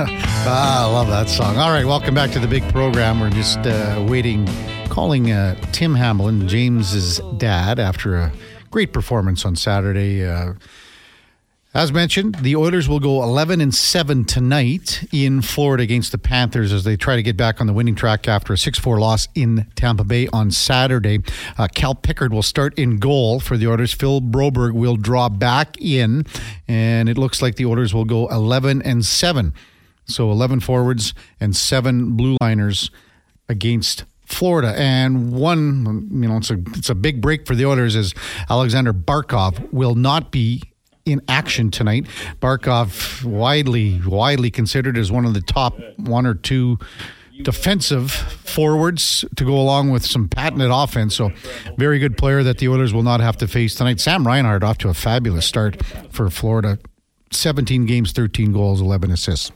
ah, I love that song. All right, welcome back to the big program. We're just uh, waiting, calling uh, Tim Hamblin, James's dad, after a great performance on Saturday. Uh, as mentioned, the Oilers will go 11 and 7 tonight in Florida against the Panthers as they try to get back on the winning track after a 6 4 loss in Tampa Bay on Saturday. Uh, Cal Pickard will start in goal for the Oilers. Phil Broberg will draw back in, and it looks like the Oilers will go 11 and 7. So 11 forwards and 7 blue liners against Florida. And one, you know, it's a, it's a big break for the Oilers as Alexander Barkov will not be in action tonight. Barkov widely widely considered as one of the top one or two defensive forwards to go along with some patented offense. So, very good player that the Oilers will not have to face tonight. Sam Reinhart off to a fabulous start for Florida. 17 games, 13 goals, 11 assists.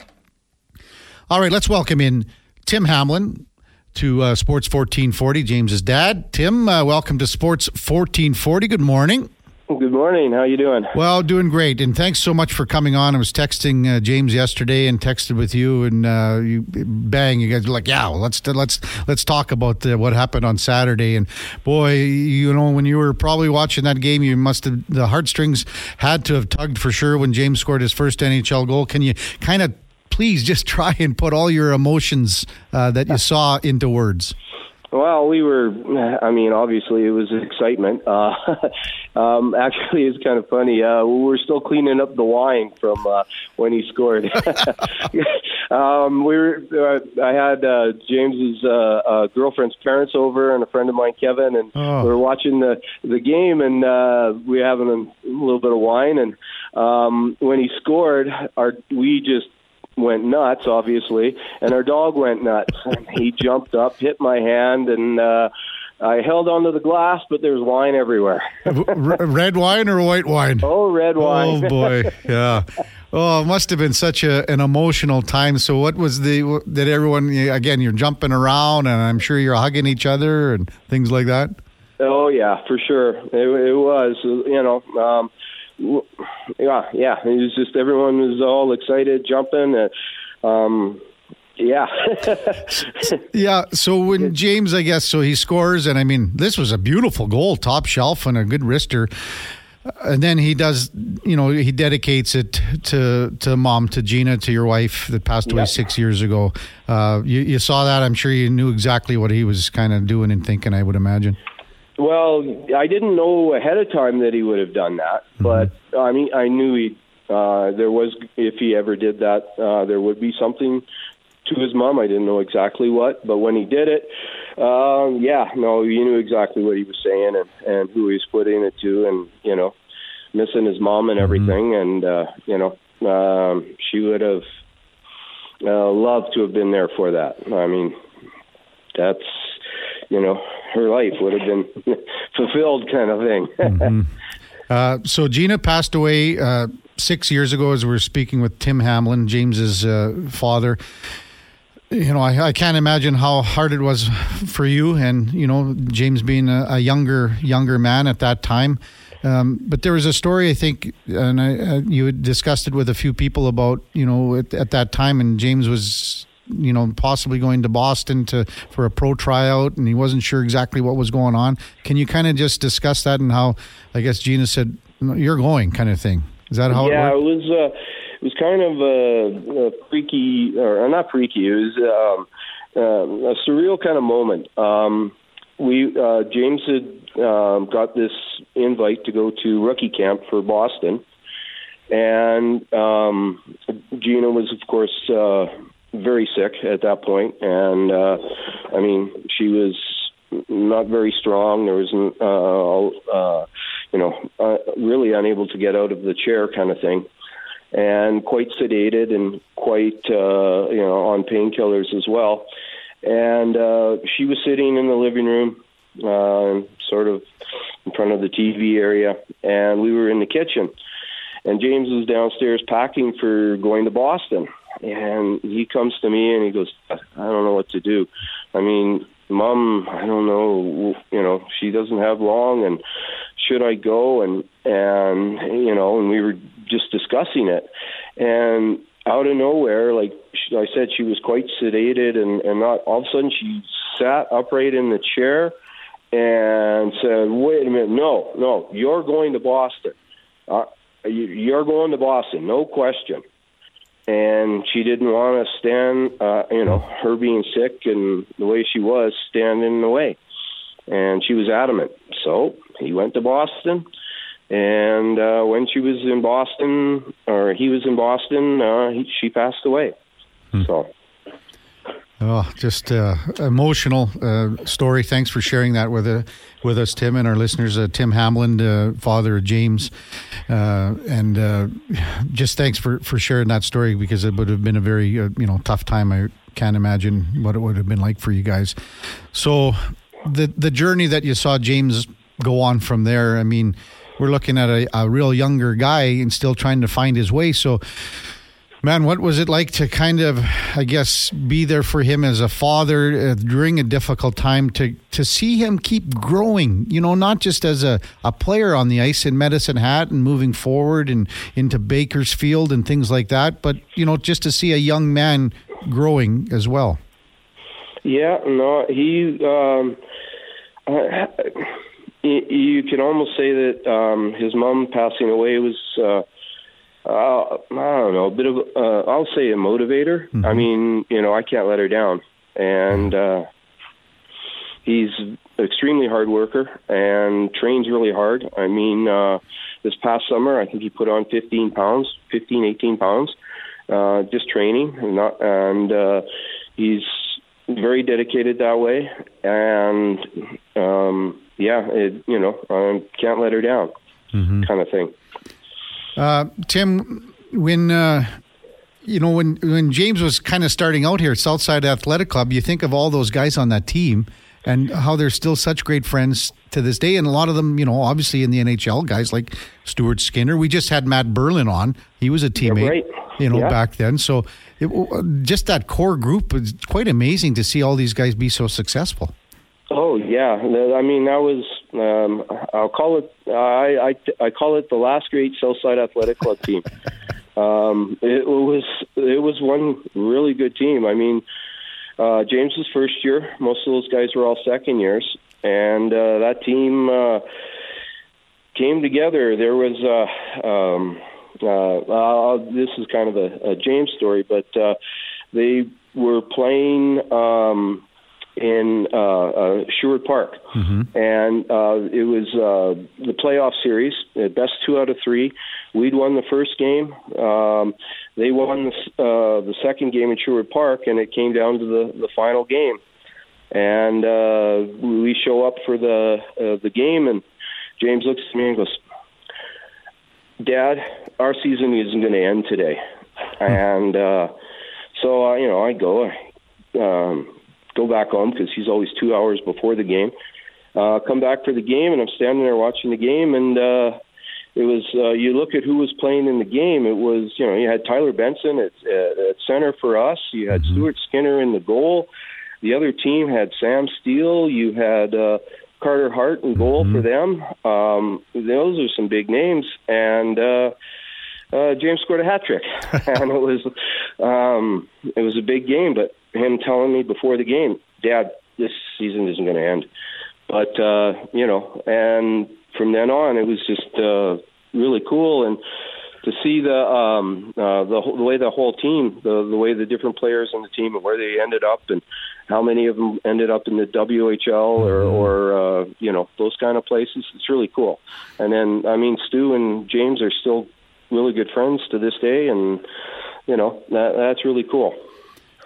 All right, let's welcome in Tim Hamblin to uh, Sports 1440, James's dad. Tim, uh, welcome to Sports 1440. Good morning. Good morning. How you doing? Well, doing great, and thanks so much for coming on. I was texting uh, James yesterday and texted with you, and uh, you bang, you guys are like, yeah, well, let's let's let's talk about uh, what happened on Saturday. And boy, you know, when you were probably watching that game, you must have the heartstrings had to have tugged for sure when James scored his first NHL goal. Can you kind of please just try and put all your emotions uh, that you saw into words? Well, we were. I mean, obviously, it was excitement. Uh, um, actually, it's kind of funny. Uh, we were still cleaning up the wine from uh, when he scored. um, we were. Uh, I had uh, James's uh, uh, girlfriend's parents over, and a friend of mine, Kevin, and Oh. we were watching the the game, and uh, we were having a little bit of wine. And um, when he scored, our we just went nuts, obviously, and our dog went nuts. And he jumped up, hit my hand, and uh, I held onto the glass, but there was wine everywhere. red wine or white wine? Oh, red wine. Oh boy, yeah. Oh, it must have been such a, an emotional time. So, what was the? that everyone again? You're jumping around, and I'm sure you're hugging each other and things like that. Oh yeah, for sure. It, it was, you know, um, yeah, yeah. It was just everyone was all excited, jumping. Uh, um, yeah. Yeah. So when James, I guess, so he scores, and I mean, this was a beautiful goal, top shelf, and a good wrister. And then he does, you know, he dedicates it to to mom, to Gina, to your wife that passed away Yep. six years ago. Uh, you, you saw that. I'm sure you knew exactly what he was kind of doing and thinking. I would imagine. Well, I didn't know ahead of time that he would have done that, but I mean, I knew he. Uh, there was, if he ever did that, uh, there would be something to his mom. I didn't know exactly what, but when he did it, um, yeah, no, you knew exactly what he was saying and and who he was putting it to, and you know, missing his mom and everything, and uh, you know, um, she would have uh, loved to have been there for that. I mean, that's you know her life would have been fulfilled kind of thing Uh, so Gina passed away uh, six years ago, as we were speaking with Tim Hamblin, James's uh, father. You know, I, I can't imagine how hard it was for you, and you know, James being a, a younger younger man at that time. Um, but there was a story, I think, and I, uh, you had discussed it with a few people about, you know, at, at that time, and James was, you know, possibly going to Boston to for a pro tryout, and he wasn't sure exactly what was going on. Can you kind of just discuss that and how, I guess Gina said, "You're going," kind of thing. Is that how yeah, it it was uh, it was kind of a, a freaky, or not freaky. It was um, uh, a surreal kind of moment. Um, we uh, James had um, got this invite to go to rookie camp for Boston, and um, Gina was, of course, uh, very sick at that point, and uh, I mean, she was not very strong. There was, uh, uh, you know, uh, really unable to get out of the chair, kind of thing, and quite sedated and quite, uh, you know, on painkillers as well. And uh, she was sitting in the living room, uh, sort of in front of the TV area, and we were in the kitchen. And James was downstairs packing for going to Boston. And he comes to me and he goes, I don't know what to do. I mean, mom, I don't know, you know, she doesn't have long and should I go and and you know, and we were just discussing it. And out of nowhere, like I said she was quite sedated, and and not all of a sudden she sat upright in the chair and said, "Wait a minute, no, no, you're going to Boston. Uh, you're going to Boston, no question." And she didn't want to stand, uh, you know, her being sick and the way she was, standing in the way. And she was adamant. So he went to Boston and uh, when she was in Boston, or he was in Boston, uh, he, she passed away. Hmm. So. Oh, just uh, emotional uh, story. Thanks for sharing that with uh, with us, Tim, and our listeners. Uh, Tim Hamblin, uh, father of James, uh, and just thanks for, for sharing that story because it would have been a very you know tough time. I can't imagine what it would have been like for you guys. So, the the journey that you saw James go on from there. I mean, we're looking at a, a real younger guy and still trying to find his way. So, man, what was it like to kind of, I guess, be there for him as a father uh, during a difficult time to to see him keep growing? You know, not just as a, a player on the ice in Medicine Hat and moving forward and into Bakersfield and things like that, but you know, just to see a young man growing as well. Yeah, no, he. Um, you can almost say that um, his mom passing away was, uh, uh, I don't know, a bit of, uh, I'll say a motivator. Mm-hmm. I mean, you know, I can't let her down. And uh, he's extremely hard worker and trains really hard. I mean, uh, this past summer, I think he put on 15 pounds, 15, 18 pounds, uh, just training. And, not, and uh, he's very dedicated that way. And, um, yeah, it, you know, I can't let her down, mm-hmm. kind of thing. Uh, Tim, when uh, you know when when James was kind of starting out here at Southside Athletic Club, you think of all those guys on that team and how they're still such great friends to this day, and a lot of them, you know, obviously in the NHL, guys like Stuart Skinner. We just had Matt Berlin on; he was a teammate. Right. You know, yeah. back then. So, it, just that core group is quite amazing to see all these guys be so successful. Oh yeah, I mean that was um, I'll call it I, I I call it the last great Southside Athletic Club team. um, it was it was one really good team. I mean, uh, James's first year, most of those guys were all second years, and uh, that team uh, came together. There was uh, um, uh, this is kind of a, a James story, but uh, they were playing. Um, in uh, uh, Sherwood Park, mm-hmm. and uh, it was uh, the playoff series, best two out of three. We'd won the first game. Um, they won the, uh, the second game in Sherwood Park, and it came down to the, the final game. And uh, we show up for the uh, the game, and James looks at me and goes, "Dad, our season isn't going to end today." Mm-hmm. And uh, so, uh, you know, I go. Um, go back home because he's always two hours before the game. Uh, come back for the game, and I'm standing there watching the game, and uh, it was uh, you look at who was playing in the game. It was you know you had Tyler Benson at, at, at center for us. You had mm-hmm. Stuart Skinner in the goal. The other team had Sam Steele. You had uh, Carter Hart in goal mm-hmm. for them. Um, those are some big names, and uh, uh, James scored a hat trick, and it was um, it was a big game. But him telling me before the game, Dad, this season isn't going to end. But uh, you know, and from then on, it was just uh, really cool and to see the um, uh, the, the way the whole team, the the way the different players in the team and where they ended up, and how many of them ended up in the WHL or mm-hmm. or uh, you know those kind of places. It's really cool. And then I mean, Stu and James are still really good friends to this day, and you know that that's really cool.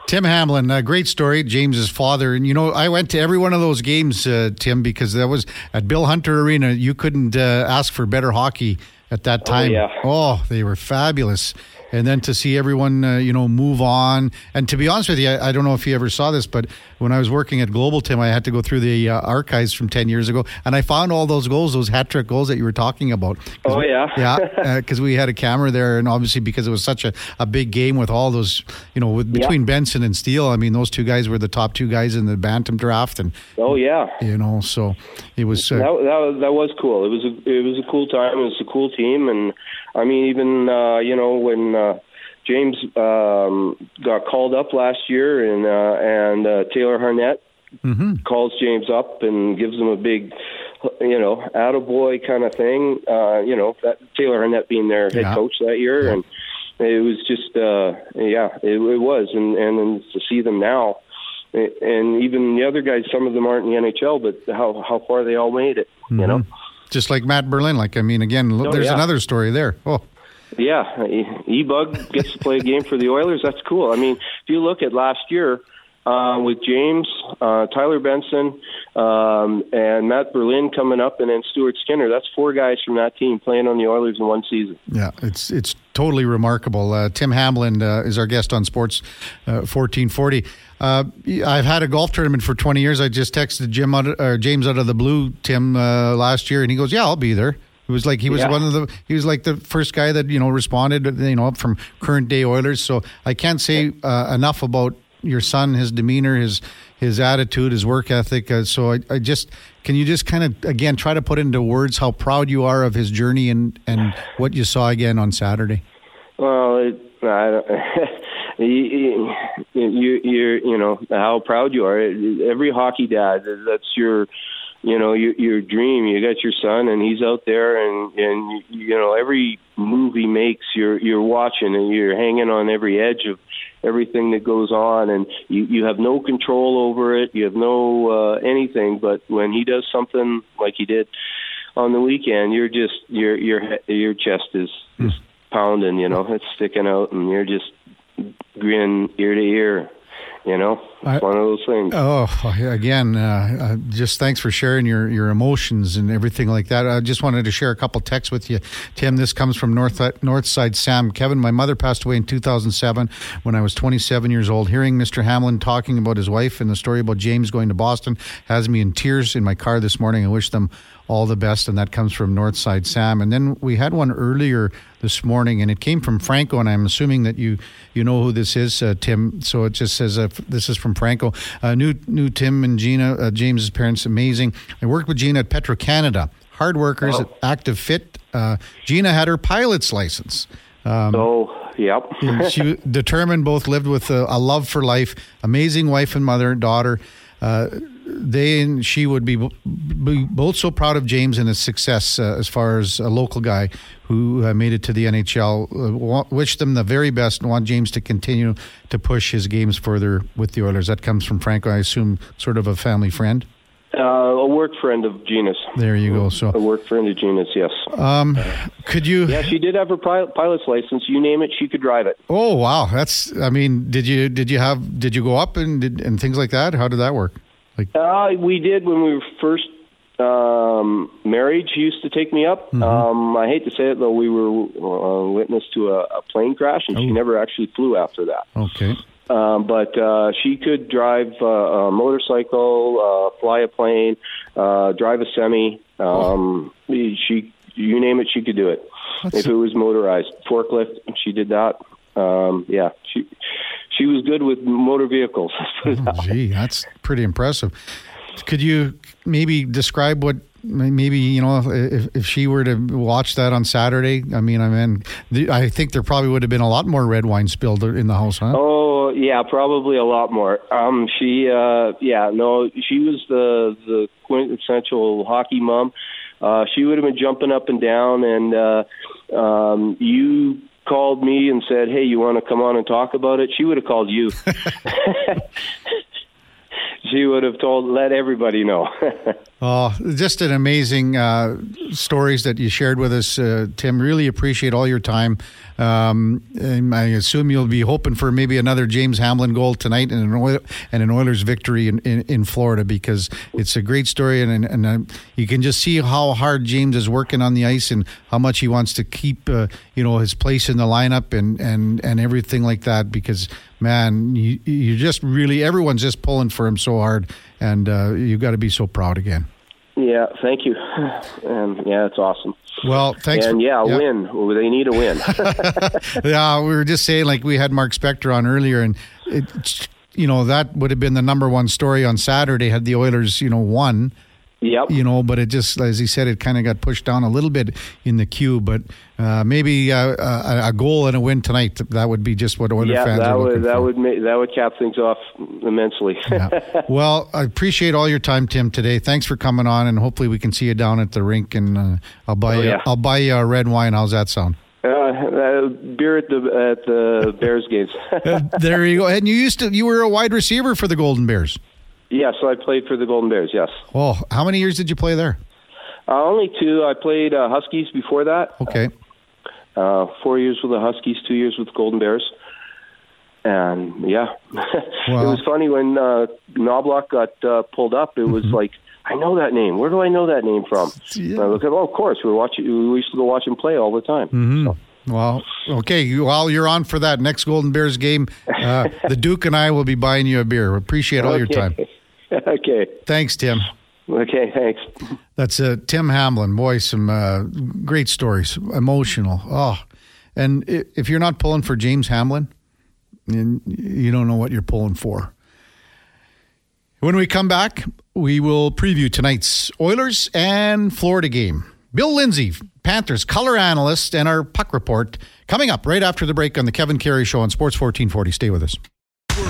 Tim Hamblin, a great story. James's father, and you know, I went to every one of those games, uh, Tim, because that was at Bill Hunter Arena. You couldn't uh, ask for better hockey at that oh, time. Oh, yeah. oh they were fabulous and then to see everyone, uh, you know, move on. And to be honest with you, I, I, don't know if you ever saw this, but when I was working at Global Tim, I had to go through the uh, archives from 10 years ago, and I found all those goals, those hat trick goals that you were talking about. Oh, yeah. yeah, because uh, we had a camera there, and obviously because it was such a, a big game with all those, you know, with, between yeah. Benson and Steele, I mean, those two guys were the top two guys in the Bantam draft. and Oh, yeah. You know, so it was. Uh, that, that, that was cool. It was, a, it was a cool time. It was a cool team. And I mean, even, uh, you know, when, uh, James um, got called up last year, and uh, and uh, Taylor Harnett mm-hmm. calls James up and gives him a big, you know, attaboy kind of thing. Uh, you know, that Taylor Harnett being their head yeah. coach that year, yeah. and it was just, uh, yeah, it, it was, and and then to see them now and even the other guys, some of them aren't in the NHL, but how how far they all made it, mm-hmm. you know. Just like Matt Berlin, like I mean, again, oh, there's yeah. another story there. Oh, yeah, E Bug gets to play a game for the Oilers. That's cool. I mean, if you look at last year, uh, with James, uh, Tyler Benson, um, and Matt Berlin coming up, and then Stuart Skinner. That's four guys from that team playing on the Oilers in one season. Yeah, it's it's totally remarkable. Uh, Tim Hamblin uh, is our guest on Sports 1440. Uh, uh, I've had a golf tournament for 20 years. I just texted Jim out, or James out of the blue, Tim, last year, and he goes, "Yeah, I'll be there." It was like he was yeah. one of the he was like the first guy that you know responded you know from current day Oilers. So I can't say uh, enough about your son, his demeanor, his his attitude, his work ethic. Uh, so I, I just can you just kind of again try to put into words how proud you are of his journey and and what you saw again on Saturday. Well, it, I don't, you, you you you know how proud you are. Every hockey dad, that's your you know your your dream. You got your son and he's out there and and you know every move he makes you're you're watching and you're hanging on every edge of everything that goes on and you you have no control over it. You have no uh anything but when he does something like he did on the weekend you're just your your your chest is mm. pounding you know it's sticking out and you're just grinning ear to ear you know, it's I, one of those things. Oh, again, uh, uh, just thanks for sharing your, your emotions and everything like that. I just wanted to share a couple texts with you, Tim. This comes from North Northside Sam. Kevin, my mother passed away in 2007 when I was 27 years old. Hearing Mr. Hamblin talking about his wife and the story about James going to Boston has me in tears in my car this morning. I wish them all the best. And that comes from Northside Sam. And then we had one earlier this morning, and it came from Franco. And I'm assuming that you you know who this is, uh, Tim. So it just says uh, this is from Franco. Uh, new new Tim and Gina, uh, James's parents, amazing. I worked with Gina at Petro Canada. Hard workers, oh. active, fit. Uh, Gina had her pilot's license. Um, oh, yep. she determined, both lived with a, a, love for life, amazing wife and mother, and daughter. Uh, they and she would be, be, both so proud of James and his success uh, as far as a local guy who uh, made it to the NHL. Uh, want, wish them the very best and want James to continue to push his games further with the Oilers. That comes from Franco, I assume, sort of a family friend. Uh, a work friend of Gina's. There you go. So a work friend of Gina's. Yes. Um, could you? Yeah, she did have her pilot's license. You name it, she could drive it. Oh wow, that's. I mean, did you did you have did you go up and did, and things like that? How did that work? Like, uh, we did when we were first um, married. She used to take me up. Mm-hmm. Um, I hate to say it though, we were uh, witness to a, a plane crash, and oh. she never actually flew after that. Okay. Um, but uh, she could drive uh, a motorcycle, uh, fly a plane, uh, drive a semi. Um, oh. She, you name it, she could do it. That's if it was motorized, forklift, she did that. Um, yeah, she she was good with motor vehicles. oh, gee, that's pretty impressive. Could you maybe describe what maybe you know if, if she were to watch that on Saturday? I mean, I mean, I think there probably would have been a lot more red wine spilled in the house, huh? Oh yeah, probably a lot more. Um, she, uh, yeah, no, she was the the quintessential hockey mom. Uh, she would have been jumping up and down, and uh, um, you called me and said, "Hey, you want to come on and talk about it?" She would have called you. she would have told, let everybody know. oh, just an amazing uh, stories that you shared with us, uh, Tim. Really appreciate all your time. Um, I assume you'll be hoping for maybe another James Hamblin goal tonight and an, Oil- and an Oilers victory in, in, in, Florida because it's a great story and, and, and uh, you can just see how hard James is working on the ice and how much he wants to keep uh, you know his place in the lineup and, and, and everything like that because man, you, you just really everyone's just pulling for him so hard, and uh, you've got to be so proud again. Yeah, thank you. And yeah, it's awesome. Well, thanks. And for, yeah, yeah, win. They need a win. yeah, we were just saying like we had Mark Spector on earlier, and it, you know that would have been the number one story on Saturday had the Oilers, you know, won Yep. You know, but it just, as he said, it kind of got pushed down a little bit in the queue. But uh, maybe uh, a, a, goal and a win tonight. That would be just what Oilers yeah, fans that are would looking that for. would make, that would cap things off immensely. yeah. Well, I appreciate all your time, Tim. Today, thanks for coming on, and hopefully we can see you down at the rink, and uh, I'll buy Oh, you. yeah. I'll buy you a red wine. How's that sound? Uh, uh, beer at the at the Bears games. Uh, there you go. And you used to you were a wide receiver for the Golden Bears. Yes, I played for the Golden Bears. Yes, Well, how many years did you play there? uh, only two. I played uh, Huskies before that. Okay. Uh, four years with the Huskies, two years with the Golden Bears. And yeah, it was funny when uh, Knobloch got uh, pulled up. It was like, I know that name. Where do I know that name from? Yeah. I look at, oh, of course, we were watching. We used to go watch him play all the time. Mm-hmm. Well, okay. you- While you're on for that next Golden Bears game, uh, the Duke and I will be buying you a beer. Appreciate all your time. okay. Thanks, Tim. Okay. Thanks. That's uh, Tim Hamblin. Boy, some uh, great stories. Emotional. Oh, and if you're not pulling for James Hamblin, then you don't know what you're pulling for. When we come back, we will preview tonight's Oilers and Florida game. Bill Lindsay, Panthers color analyst, and our puck report coming up right after the break on the Kevin Karius Show on Sports 1440. Stay with us.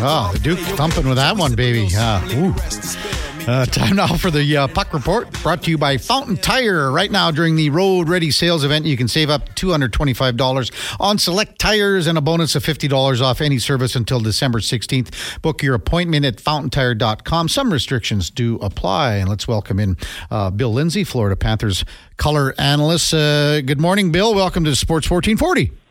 Oh, the Duke thumping with that one, baby. Ooh. Uh, time now for the uh, puck report brought to you by Fountain Tire. Right now, during the Road Ready sales event, you can save up $225 on select tires and a bonus of $50 off any service until December 16th. Book your appointment at fountaintire.com. Some restrictions do apply. And let's welcome in uh, Bill Lindsay, Florida Panthers color analyst. Uh, good morning, Bill. Welcome to Sports 1440.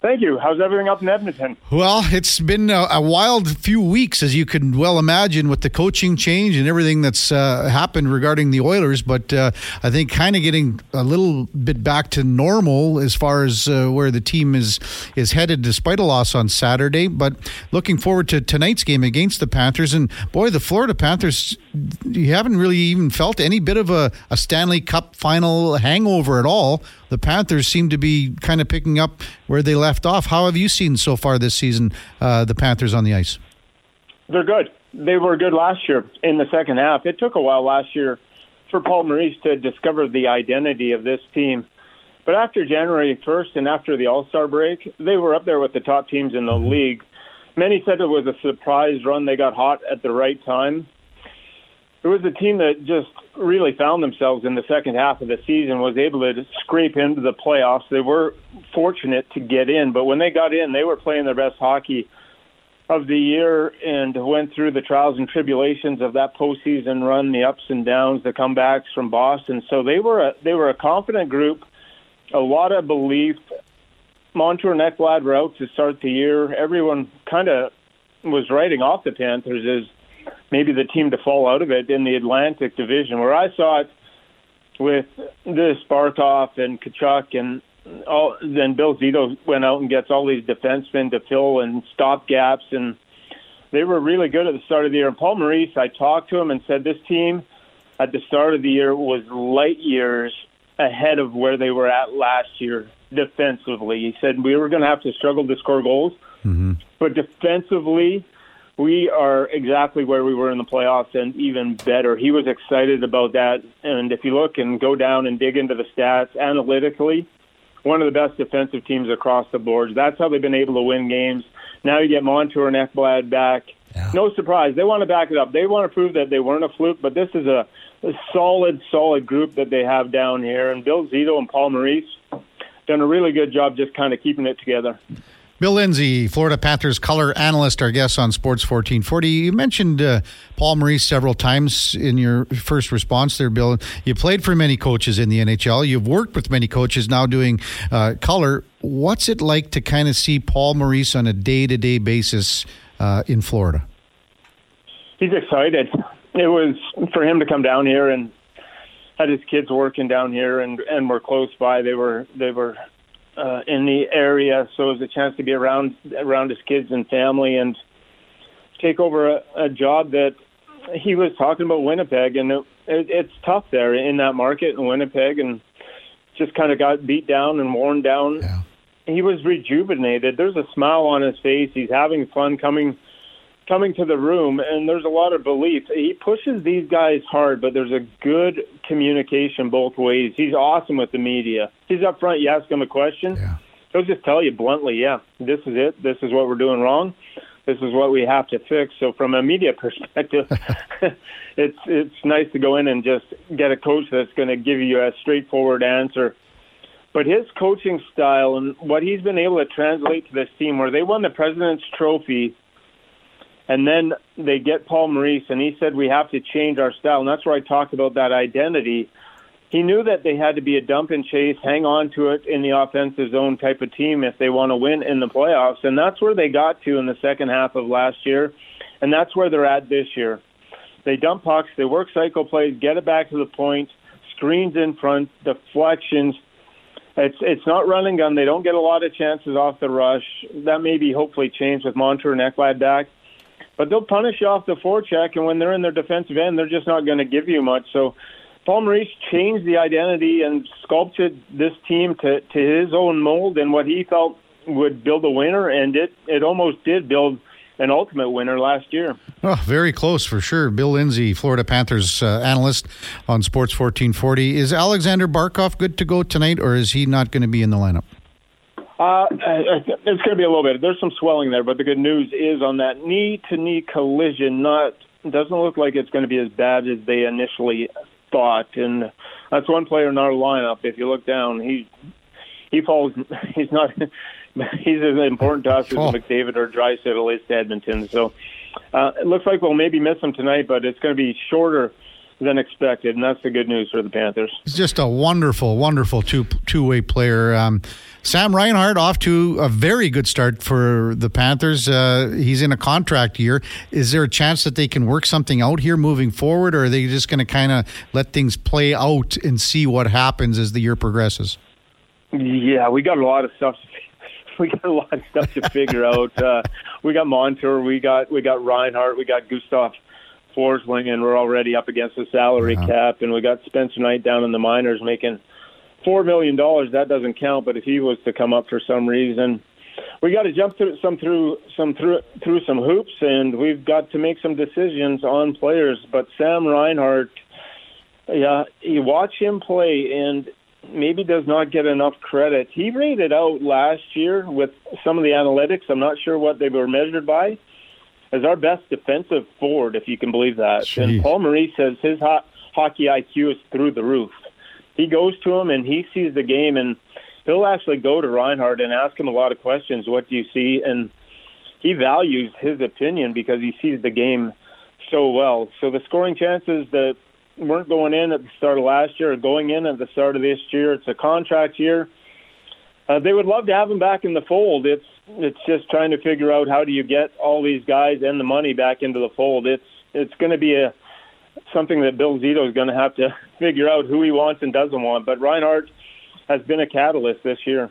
Thank you. How's everything up in Edmonton? Well, it's been a, a wild few weeks, as you can well imagine, with the coaching change and everything that's uh, happened regarding the Oilers. But uh, I think kind of getting a little bit back to normal as far as uh, where the team is is headed, despite a loss on Saturday. But looking forward to tonight's game against the Panthers, and boy, the Florida Panthers, you haven't really even felt any bit of a, a Stanley Cup final hangover at all. The Panthers seem to be kind of picking up where they left off. How have you seen so far this season uh, the Panthers on the ice? They're good. They were good last year in the second half. It took a while last year for Paul Maurice to discover the identity of this team. But after January 1st and after the All Star break, they were up there with the top teams in the league. Many said it was a surprise run. They got hot at the right time. It was a team that just really found themselves in the second half of the season, was able to scrape into the playoffs. They were fortunate to get in, but when they got in, they were playing their best hockey of the year and went through the trials and tribulations of that postseason run, the ups and downs, the comebacks from Boston. So they were a, they were a confident group, a lot of belief. Montour and Ekblad were out to start the year. Everyone kind of was writing off the Panthers as maybe the team to fall out of it in the Atlantic Division, where I saw it with this Barkov and Tkachuk and all. Then Bill Zito went out and gets all these defensemen to fill and stop gaps, and they were really good at the start of the year. And Paul Maurice, I talked to him and said this team at the start of the year was light years ahead of where they were at last year defensively. He said we were going to have to struggle to score goals, mm-hmm. but defensively we are exactly where we were in the playoffs and even better. He was excited about that. And if you look and go down and dig into the stats analytically, one of the best defensive teams across the board. That's how they've been able to win games. Now you get Montour and Ekblad back. No surprise. They want to back it up. They want to prove that they weren't a fluke, but this is a, a solid, solid group that they have down here. And Bill Zito and Paul Maurice done a really good job just kind of keeping it together. Bill Lindsay, Florida Panthers color analyst, our guest on Sports 1440. You mentioned uh, Paul Maurice several times in your first response there, Bill. You played for many coaches in the NHL. You've worked with many coaches now doing uh, color. What's it like to kind of see Paul Maurice on a day to day basis uh, in Florida? He's excited. It was for him to come down here and had his kids working down here and and were close by. They were they were uh, in the area, so it was a chance to be around around his kids and family and take over a, a job that he was talking about Winnipeg, and it, it, it's tough there in that market in Winnipeg, and just kind of got beat down and worn down. Yeah. He was rejuvenated. There's a smile on his face. He's having fun coming coming to the room, and there's a lot of belief. He pushes these guys hard, but there's a good communication both ways. He's awesome with the media. He's up front. You ask him a question, yeah. he'll just tell you bluntly, "Yeah, this is it. This is what we're doing wrong. This is what we have to fix." So, from a media perspective, it's it's nice to go in and just get a coach that's going to give you a straightforward answer. But his coaching style and what he's been able to translate to this team, where they won the President's Trophy and then they get Paul Maurice, and he said we have to change our style. And that's where I talked about that identity. He knew that they had to be a dump and chase, hang on to it in the offensive zone type of team if they want to win in the playoffs. And that's where they got to in the second half of last year. And that's where they're at this year. They dump pucks, they work cycle plays, get it back to the point, screens in front, deflections. It's it's not running gun. They don't get a lot of chances off the rush. That may be hopefully changed with Montour and Ekblad back but they'll punish you off the forecheck, and when they're in their defensive end, they're just not going to give you much. So Paul Maurice changed the identity and sculpted this team to, to his own mold and what he felt would build a winner, and it, it almost did build an ultimate winner last year. Oh, very close for sure. Bill Lindsay, Florida Panthers uh, analyst on Sports 1440. Is Alexander Barkov good to go tonight, or is he not going to be in the lineup? Uh, it's going to be a little bit. There's some swelling there, but the good news is on that knee to knee collision, not doesn't look like it's going to be as bad as they initially thought. And that's one player in our lineup. If you look down, he he falls. He's not. He's as important to us as oh. McDavid or Draisaitl is to Edmonton. So uh, it looks like we'll maybe miss him tonight, but it's going to be shorter than expected, and that's the good news for the Panthers. He's just a wonderful, wonderful two two way player. Um, Sam Reinhart off to a very good start for the Panthers. Uh, he's in a contract year. Is there a chance that they can work something out here moving forward, or are they just going to kind of let things play out and see what happens as the year progresses? Yeah, we got a lot of stuff. We got a lot of stuff to figure out. Uh, we got Montour, we got we got Reinhart, we got Gustav Forsling, and we're already up against the salary uh-huh. cap, and we got Spencer Knight down in the minors making four million dollars. That doesn't count, but if he was to come up for some reason, we got to jump through some through some through through some hoops, and we've got to make some decisions on players. But Sam Reinhart, yeah, you watch him play, and maybe does not get enough credit. He rated out last year with some of the analytics. I'm not sure what they were measured by as our best defensive forward, if you can believe that. Jeez. And Paul Maurice says his ho- hockey IQ is through the roof. He goes to him and he sees the game, and he'll actually go to Reinhart and ask him a lot of questions. What do you see? And he values his opinion because he sees the game so well. So the scoring chances that weren't going in at the start of last year are going in at the start of this year. It's a contract year. Uh, they would love to have him back in the fold. It's it's just trying to figure out how do you get all these guys and the money back into the fold. It's it's going to be a something that Bill Zito is going to have to figure out who he wants and doesn't want. But Reinhart has been a catalyst this year.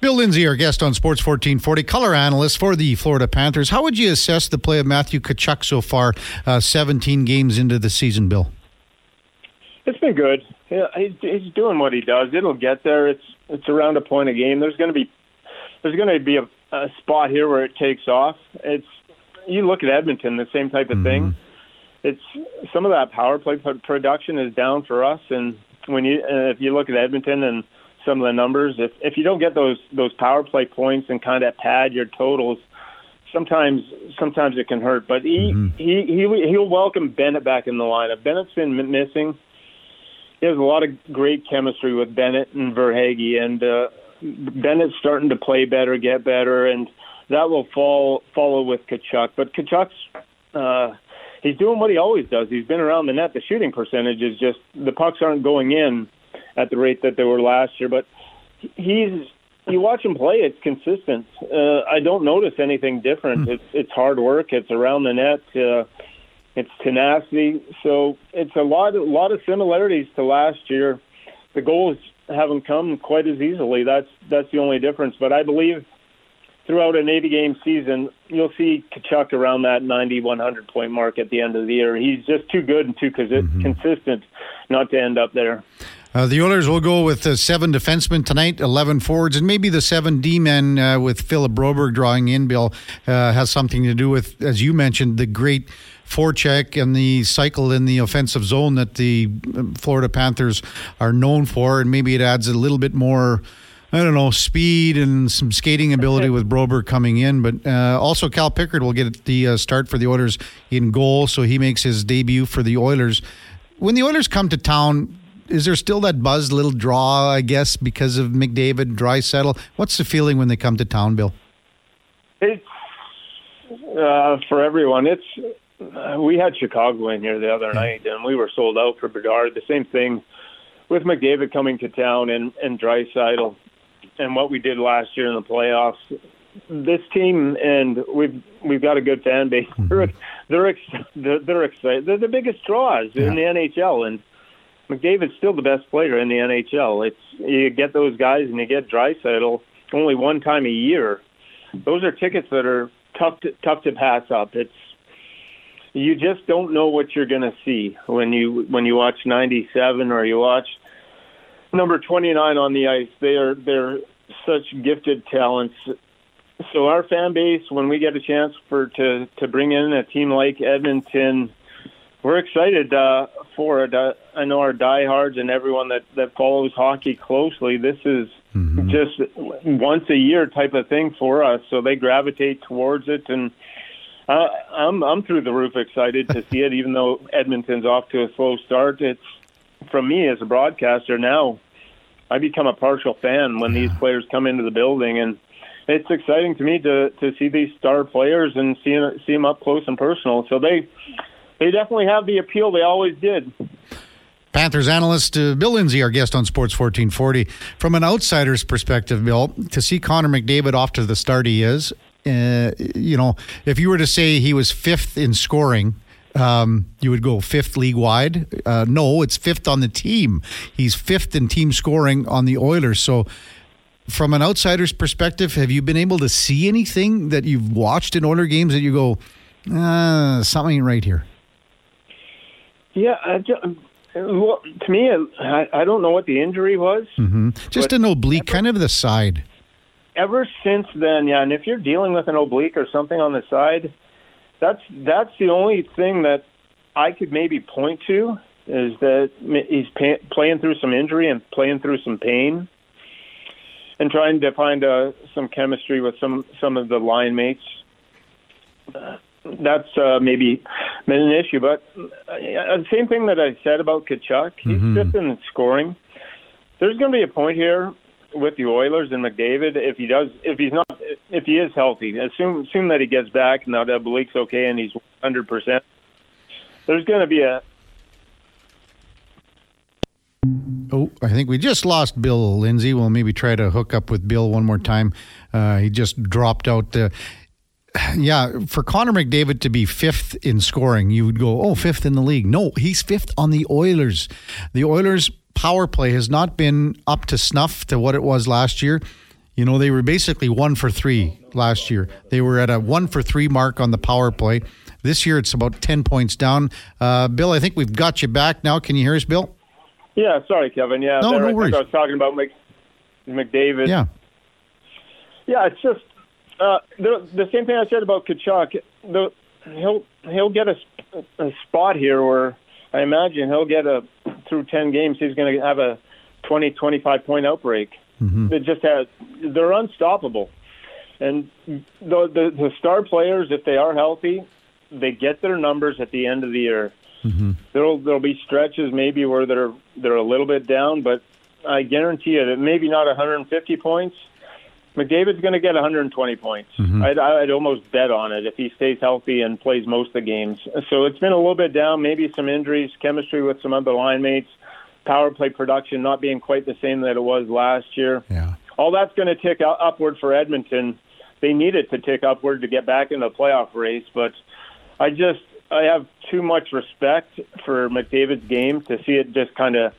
Bill Lindsay, our guest on Sports 1440, color analyst for the Florida Panthers. How would you assess the play of Matthew Tkachuk so far, uh, 17 games into the season, Bill? It's been good. Yeah, he's, he's doing what he does. It'll get there. It's it's around a point a game. There's going to be there's going to be a, a spot here where it takes off. It's you look at Edmonton, the same type of mm-hmm. thing. It's some of that power play production is down for us, and when you uh, if you look at Edmonton and some of the numbers, if if you don't get those those power play points and kind of pad your totals, sometimes sometimes it can hurt. But he mm-hmm. he he he'll welcome Bennett back in the lineup. Bennett's been missing. He has a lot of great chemistry with Bennett and Verhaeghe, and uh, Bennett's starting to play better, get better, and that will fall follow with Tkachuk. But Tkachuk's uh, he's doing what he always does. He's been around the net. The shooting percentage is just the pucks aren't going in at the rate that they were last year. But he's you watch him play, it's consistent. Uh, I don't notice anything different. Mm. It's it's hard work. It's around the net. Uh, it's tenacity. So it's a lot a lot of similarities to last year. The goals haven't come quite as easily. That's that's the only difference. But I believe throughout an 80 game season, you'll see Tkachuk around that 90, 100 point mark at the end of the year. He's just too good and too mm-hmm. consistent not to end up there. Uh, the Oilers will go with uh, seven defensemen tonight, 11 forwards, and maybe the seven D men uh, with Philip Broberg drawing in, Bill, uh, has something to do with, as you mentioned, the great forecheck and the cycle in the offensive zone that the Florida Panthers are known for. And maybe it adds a little bit more. I don't know, speed and some skating ability with Broberg coming in, but uh, also Cal Pickard will get the uh, start for the Oilers in goal, so he makes his debut for the Oilers. When the Oilers come to town, is there still that buzz, little draw, I guess, because of McDavid, Draisaitl? What's the feeling when they come to town, Bill? It's uh, for everyone. It's uh, we had Chicago in here the other night, and we were sold out for Bedard. The same thing with McDavid coming to town and and Draisaitl and what we did last year in the playoffs. This team and we've we've got a good fan base. Mm-hmm. They're they're they're, they're excited. They're the biggest draws yeah. in the NHL, and McDavid's still the best player in the NHL. It's you get those guys and you get Draisaitl only one time a year. Those are tickets that are tough to, tough to pass up. It's you just don't know what you're going to see when you when you watch 97 or you watch number 29 on the ice. They are they're such gifted talents. So our fan base, when we get a chance for to to bring in a team like Edmonton, we're excited uh, for it. Uh, I know our diehards and everyone that that follows hockey closely. This is mm-hmm. just once a year type of thing for us. So they gravitate towards it and. Uh, I'm I'm through the roof excited to see it. Even though Edmonton's off to a slow start, it's from me as a broadcaster now I become a partial fan when these players come into the building, and it's exciting to me to to see these star players and see see them up close and personal. So they they definitely have the appeal they always did. Panthers analyst uh, Bill Lindsay, our guest on Sports 1440. From an outsider's perspective, Bill, to see Connor McDavid off to the start he is, uh, you know, if you were to say he was fifth in scoring um, you would go fifth league wide. Uh, no, it's fifth on the team. He's fifth in team scoring on the Oilers. So, from an outsider's perspective, have you been able to see anything that you've watched in Oiler games that you go, uh, something right here? Yeah, I just, well, to me, I, I, don't know what the injury was. Mm-hmm. Just an oblique, kind of the side. Ever since then, yeah. And if you're dealing with an oblique or something on the side, that's that's the only thing that I could maybe point to is that he's pay, playing through some injury and playing through some pain, and trying to find uh, some chemistry with some some of the line mates. Uh, that's uh, maybe been an issue, but uh, the same thing that I said about Tkachuk, he's mm-hmm. just in scoring. There's going to be a point here with the Oilers and McDavid if he does if he's not if he is healthy. Assume assume that he gets back now that Blake's okay and he's 100. percent There's going to be a. Oh, I think we just lost Bill Lindsay. We'll maybe try to hook up with Bill one more time. Uh, he just dropped out. Uh, yeah, for Connor McDavid to be fifth in scoring, you would go, oh, fifth in the league. No, he's fifth on the Oilers. The Oilers power play has not been up to snuff to what it was last year. You know, they were basically one for three last year. They were at a one for three mark on the power play. This year, it's about 10 points down. Uh, Bill, I think we've got you back now. Can you hear us, Bill? Yeah, sorry, Kevin. Yeah, no, no worries. I was talking about Mc, McDavid. Yeah. Yeah, it's just uh, the, the same thing I said about Tkachuk. The, he'll he'll get a, a spot here where I imagine he'll get a through 10 games, he's going to have a 20, 25 point outbreak. Mm-hmm. It just has, they're unstoppable. And the, the, the star players, if they are healthy, they get their numbers at the end of the year. Mm-hmm. There'll there'll be stretches maybe where they're they're a little bit down, but I guarantee you that maybe not 150 points. McDavid's going to get 120 points. Mm-hmm. I'd, I'd almost bet on it if he stays healthy and plays most of the games. So it's been a little bit down, maybe some injuries, chemistry with some other line mates, power play production not being quite the same that it was last year. Yeah. All that's going to tick upward for Edmonton. They need it to tick upward to get back in the playoff race, but I just I have too much respect for McDavid's game to see it just kind of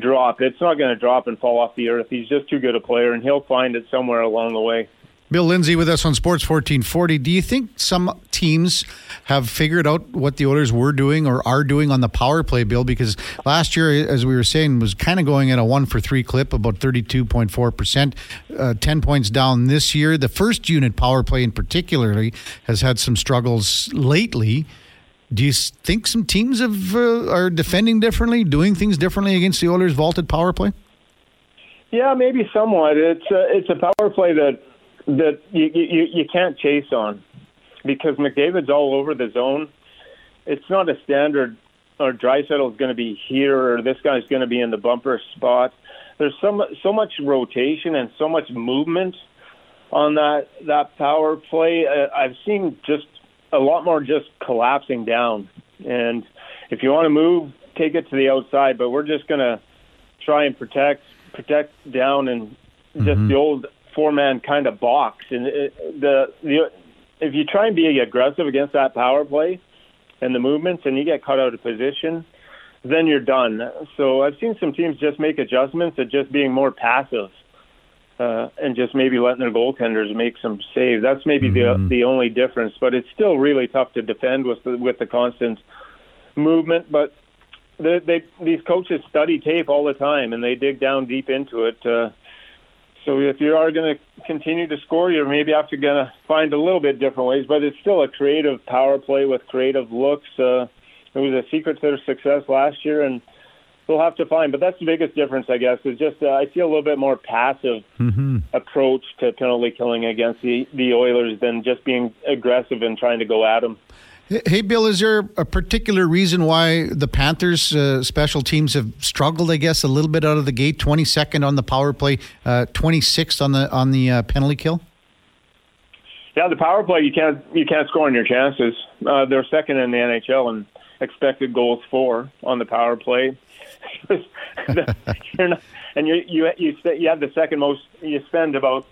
drop. It's not going to drop and fall off the earth. He's just too good a player, and he'll find it somewhere along the way. Bill Lindsay with us on Sports 1440. Do you think some teams have figured out what the Oilers were doing or are doing on the power play, Bill? Because last year, as we were saying, was kind of going at a one for three clip, about 32.4%, uh, 10 points down this year. The first unit power play, in particularly, has had some struggles lately. Do you think some teams have uh, are defending differently, doing things differently against the Oilers' vaulted power play? Yeah, maybe somewhat. It's a, it's a power play that that you, you you can't chase on because McDavid's all over the zone. It's not a standard or Draisaitl is going to be here or this guy's going to be in the bumper spot. There's so so much rotation and so much movement on that that power play. Uh, I've seen just a lot more just collapsing down. And if you want to move, take it to the outside. But we're just going to try and protect protect down and just mm-hmm. the old four man kind of box. And it, the the if you try and be aggressive against that power play and the movements, and you get cut out of position, then you're done. So I've seen some teams just make adjustments at just being more passive. Uh, and just maybe letting their goaltenders make some saves. That's maybe mm-hmm. the the only difference, but it's still really tough to defend with the, with the constant movement. But they, they these coaches study tape all the time and they dig down deep into it. Uh, so if you are going to continue to score, you're maybe after going to find a little bit different ways, but it's still a creative power play with creative looks. Uh, it was a secret to their success last year, and they'll have to find. But that's the biggest difference, I guess, is just uh, I see a little bit more passive mm-hmm. approach to penalty killing against the the Oilers than just being aggressive and trying to go at them. Hey, Bill, is there a particular reason why the Panthers uh, special teams have struggled? I guess a little bit out of the gate. Twenty second on the power play, twenty uh, sixth on the on the uh, penalty kill. Yeah, the power play you can't you can't score on your chances. Uh, they're second in the NHL and expected goals for on the power play. not, and you you you you have the second most. You spend about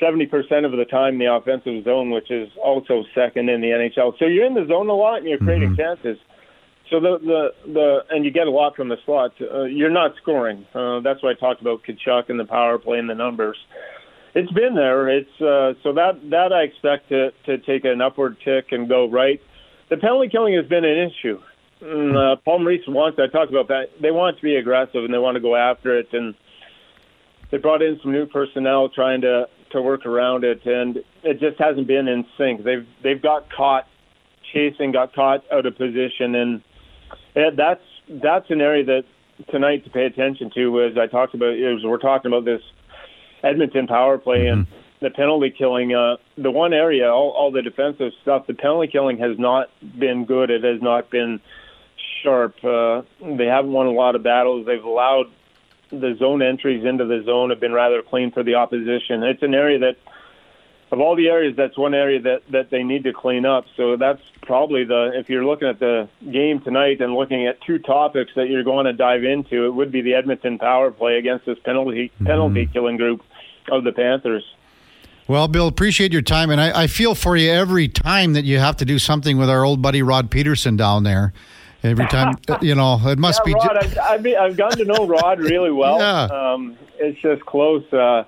70% of the time in the offensive zone, which is also second in the NHL. So you're in the zone a lot and you're creating mm-hmm. chances. So the the the and you get a lot from the slot. Uh, you're not scoring. Uh, that's why I talked about Tkachuk and the power play and the numbers. It's been there. It's uh, so that that I expect to to take an upward tick and go right. The penalty killing has been an issue. And, uh, Paul Maurice wants. I talked about that. They want to be aggressive and they want to go after it and they brought in some new personnel trying to to work around it, and it just hasn't been in sync. They've they've got caught chasing, got caught out of position, and that's that's an area that tonight to pay attention to. As I talked about, is we're talking about this Edmonton power play mm-hmm. and the penalty killing. Uh, the one area, all, all the defensive stuff, the penalty killing has not been good. It has not been sharp. Uh, they haven't won a lot of battles. They've allowed the zone entries into the zone have been rather clean for the opposition. It's an area that, of all the areas, that's one area that that they need to clean up. So that's probably the if you're looking at the game tonight and looking at two topics that you're going to dive into, it would be the Edmonton power play against this penalty mm-hmm. penalty killing group of the Panthers. Well, Bill, appreciate your time, and I, I feel for you every time that you have to do something with our old buddy Rod Pedersen down there. Every time, you know, it must yeah, be. Rod, I've, I've, I've gotten to know Rod really well. yeah. Um, it's just close. Uh,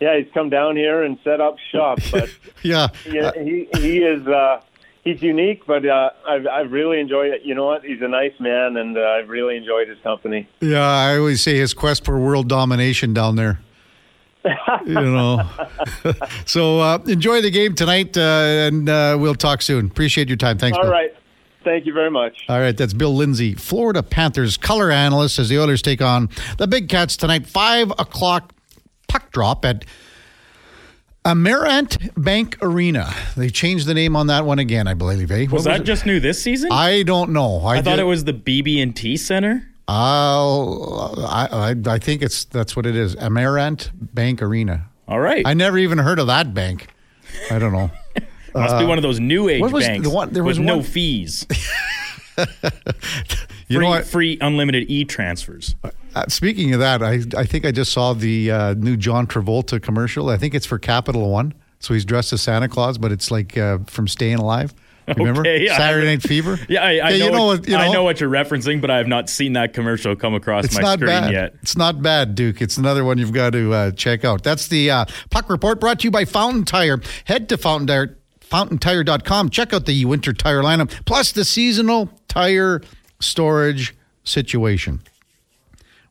yeah, he's come down here and set up shop. But yeah, yeah, he he is. Uh, he's unique, but uh, I've I've really enjoyed it. You know what? He's a nice man, and uh, I've really enjoyed his company. Yeah, I always say his quest for world domination down there. you know, so uh, enjoy the game tonight, uh, and uh, we'll talk soon. Appreciate your time. Thanks. All Bill. right. Thank you very much. All right, that's Bill Lindsay, Florida Panthers color analyst, as the Oilers take on the Big Cats tonight. Five o'clock puck drop at Amerant Bank Arena. They changed the name on that one again, I believe. Eh? Was, was that it? just new this season? I don't know. I, I thought it was the BB&T Center. Uh, I, I, I think it's that's what it is. Amerant Bank Arena. All right. I never even heard of that bank. I don't know. Must uh, be one of those new age banks the one, there was with one, no fees. you free, know what? Free unlimited e transfers. Uh, uh, speaking of that, I I think I just saw the uh, new John Travolta commercial. I think it's for Capital One. So he's dressed as Santa Claus, but it's like uh, from Staying Alive. Remember okay, yeah, Saturday Night Fever? Yeah, I, I know. You know, what, you know, I know what you're referencing, but I have not seen that commercial come across it's my not screen bad. yet. It's not bad, Duke. It's another one you've got to uh, check out. That's the uh, Puck Report brought to you by Fountain Tire. Head to Fountain Tire fountaintire.com. Check out the winter tire lineup, plus the seasonal tire storage situation.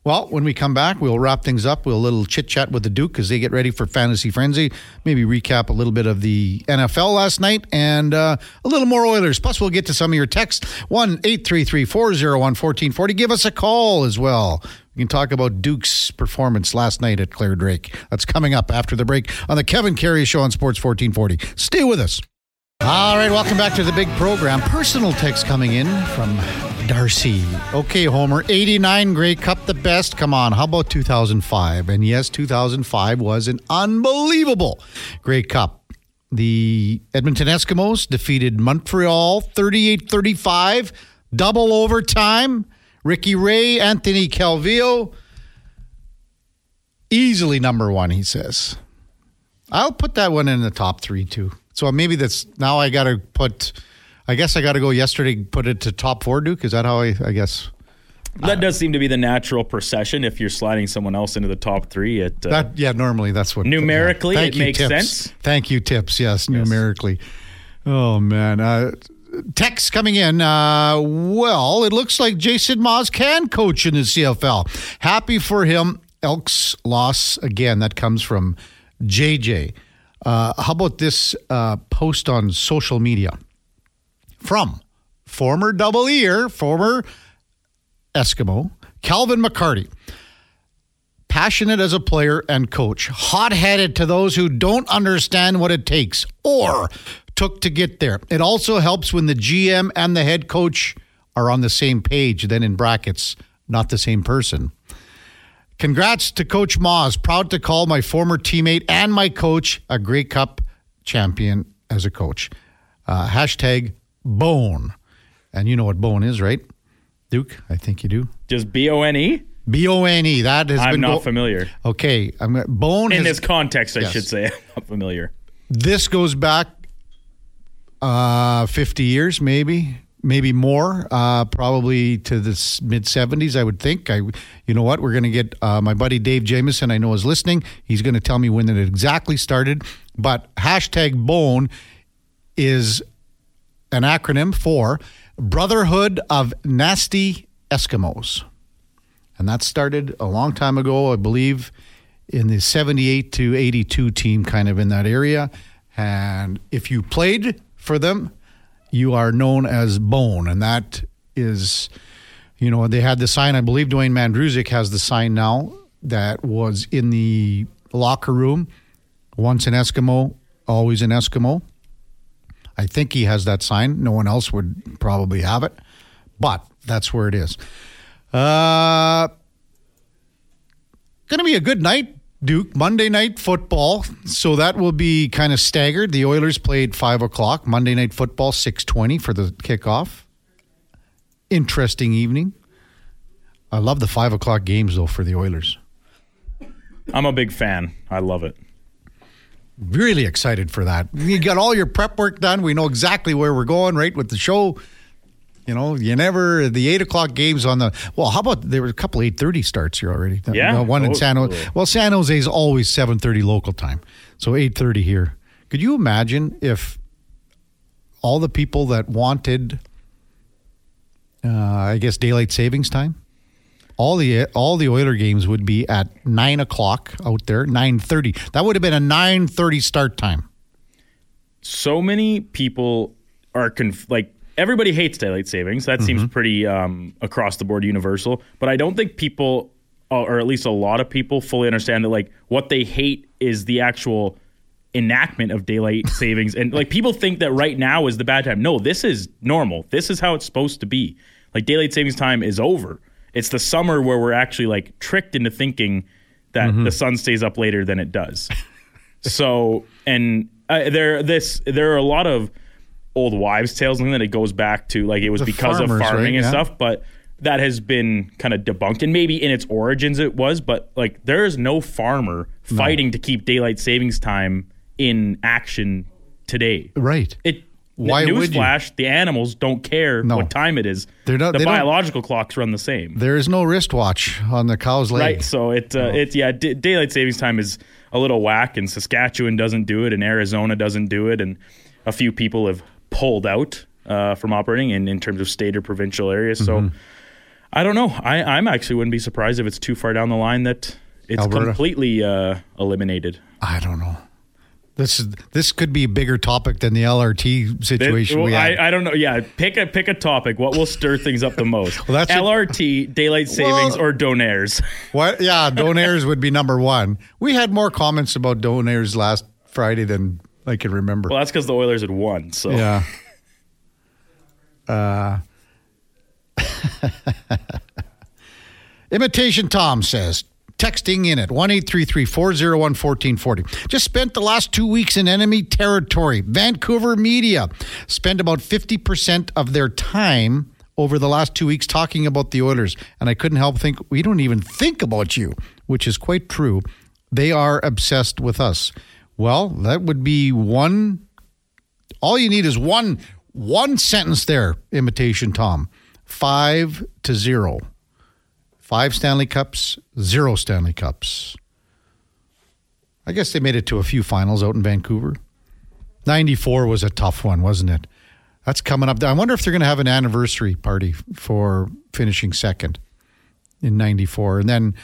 Well, when we come back, we'll wrap things up. We'll a little chit chat with the Duke as they get ready for Fantasy Frenzy. Maybe recap a little bit of the NFL last night and uh, a little more Oilers. Plus, we'll get to some of your texts. 1 833 401 1440. Give us a call as well. We can talk about Duke's performance last night at Clare Drake. That's coming up after the break on the Kevin Karius Show on Sports 1440. Stay with us. All right, welcome back to the big program. Personal text coming in from Darcy. Okay, Homer, 89 Grey Cup, the best. Come on, how about 2005? And yes, 2005 was an unbelievable Grey Cup. The Edmonton Eskimos defeated Montreal 38 35, double overtime. Ricky Ray, Anthony Calvillo, easily number one, he says. I'll put that one in the top three, too. So maybe that's now I got to put. I guess I got to go yesterday. Put it to top four, Duke. Is that how I? I guess. That does seem to be the natural procession if you're sliding someone else into the top three. It, uh, that, yeah, normally that's what. Numerically, yeah. it you, makes tips. sense. Thank you, tips. Yes, yes. numerically. Oh man, uh, text coming in. Uh, well, it looks like Jason Maas can coach in the CFL. Happy for him. Elks loss again. That comes from JJ. Uh, how about this uh, post on social media from former double ear, former Eskimo, Calvin McCarty. Passionate as a player and coach, hot headed to those who don't understand what it takes or took to get there. It also helps when the GM and the head coach are on the same page, then in brackets, not the same person. Congrats to Coach Maas. Proud to call my former teammate and my coach a Grey Cup champion as a coach. Uh, hashtag Bone. And you know what Bone is, right? Duke, I think you do. Just B O N E? B O N E. That has I'm been not go- familiar. Okay, I'm Bone. In has, this context, I yes. should say, I'm not familiar. This goes back uh, 50 years, maybe maybe more, uh, probably to the mid 70s, I would think. I, you know what? We're going to get uh, my buddy Dave Jameson, I know is listening. He's going to tell me when it exactly started. But hashtag Bone is an acronym for Brotherhood of Nasty Eskimos. And that started a long time ago, I believe, in the 78 to 82 team, kind of in that area. And if you played for them, you are known as Bone, and that is, you know, they had the sign. I believe Dwayne Mandrusiak has the sign now that was in the locker room. Once an Eskimo, always an Eskimo. I think he has that sign. No one else would probably have it, but that's where it is. Uh, going to be a good night Duke Monday night football. So that will be kind of staggered. The Oilers played five o'clock. Monday night football, six twenty for the kickoff. Interesting evening. I love the five o'clock games though for the Oilers. I'm a big fan. I love it. Really excited for that. You got all your prep work done. We know exactly where we're going, right, with the show. You know, you never the eight o'clock games on the. Well, how about there were a couple eight thirty starts here already? Yeah, one in San Jose. Well, San Jose is always seven thirty local time, so eight thirty here. Could you imagine if all the people that wanted, uh, I guess, daylight savings time, all the all the Oiler games would be at nine o'clock out there, nine thirty. That would have been a nine thirty start time. So many people are conf- like everybody hates daylight savings. That mm-hmm. seems pretty um, across the board universal. But I don't think people, or at least a lot of people, fully understand that like what they hate is the actual enactment of daylight savings. and like people think that right now is the bad time. No, this is normal. This is how it's supposed to be. Like daylight savings time is over. It's the summer where we're actually like tricked into thinking that mm-hmm. the sun stays up later than it does. so, and uh, there this there are a lot of old wives' tales and that it goes back to like it was the because farmers, of farming right? and yeah. stuff, but that has been kind of debunked and maybe in its origins it was, but like there is no farmer no. fighting to keep daylight savings time in action today. Right. It why newsflash, the animals don't care no. what time it is. They're not, the biological clocks run the same. There is no wristwatch on the cow's leg. Right. So it uh, no. it yeah, d- daylight savings time is a little whack and Saskatchewan doesn't do it and Arizona doesn't do it and a few people have pulled out uh, from operating in, in terms of state or provincial areas. So I don't know. I I'm actually wouldn't be surprised if it's too far down the line that it's Alberta. completely uh, eliminated. I don't know. This is this could be a bigger topic than the LRT situation Well, we. I, I don't know. Yeah, pick a pick a topic. What will stir things up the most? Well, that's a- LRT, daylight savings, Well- or donaires. what? Yeah, donaires would be number one. We had more comments about donaires last Friday than I can remember. Well, that's because the Oilers had won. So Yeah. Uh, Imitation Tom says, texting in at 1 401 1440. Just spent the last two weeks in enemy territory. Vancouver media spend about 50% of their time over the last two weeks talking about the Oilers. And I couldn't help think, we don't even think about you, which is quite true. They are obsessed with us. Well, that would be one all you need is one one sentence there, imitation Tom. Five to zero. Five Stanley Cups, zero Stanley Cups. I guess they made it to a few finals out in Vancouver. 94 was a tough one, wasn't it? That's coming up. I wonder if they're going to have an anniversary party for finishing second in 94. And then,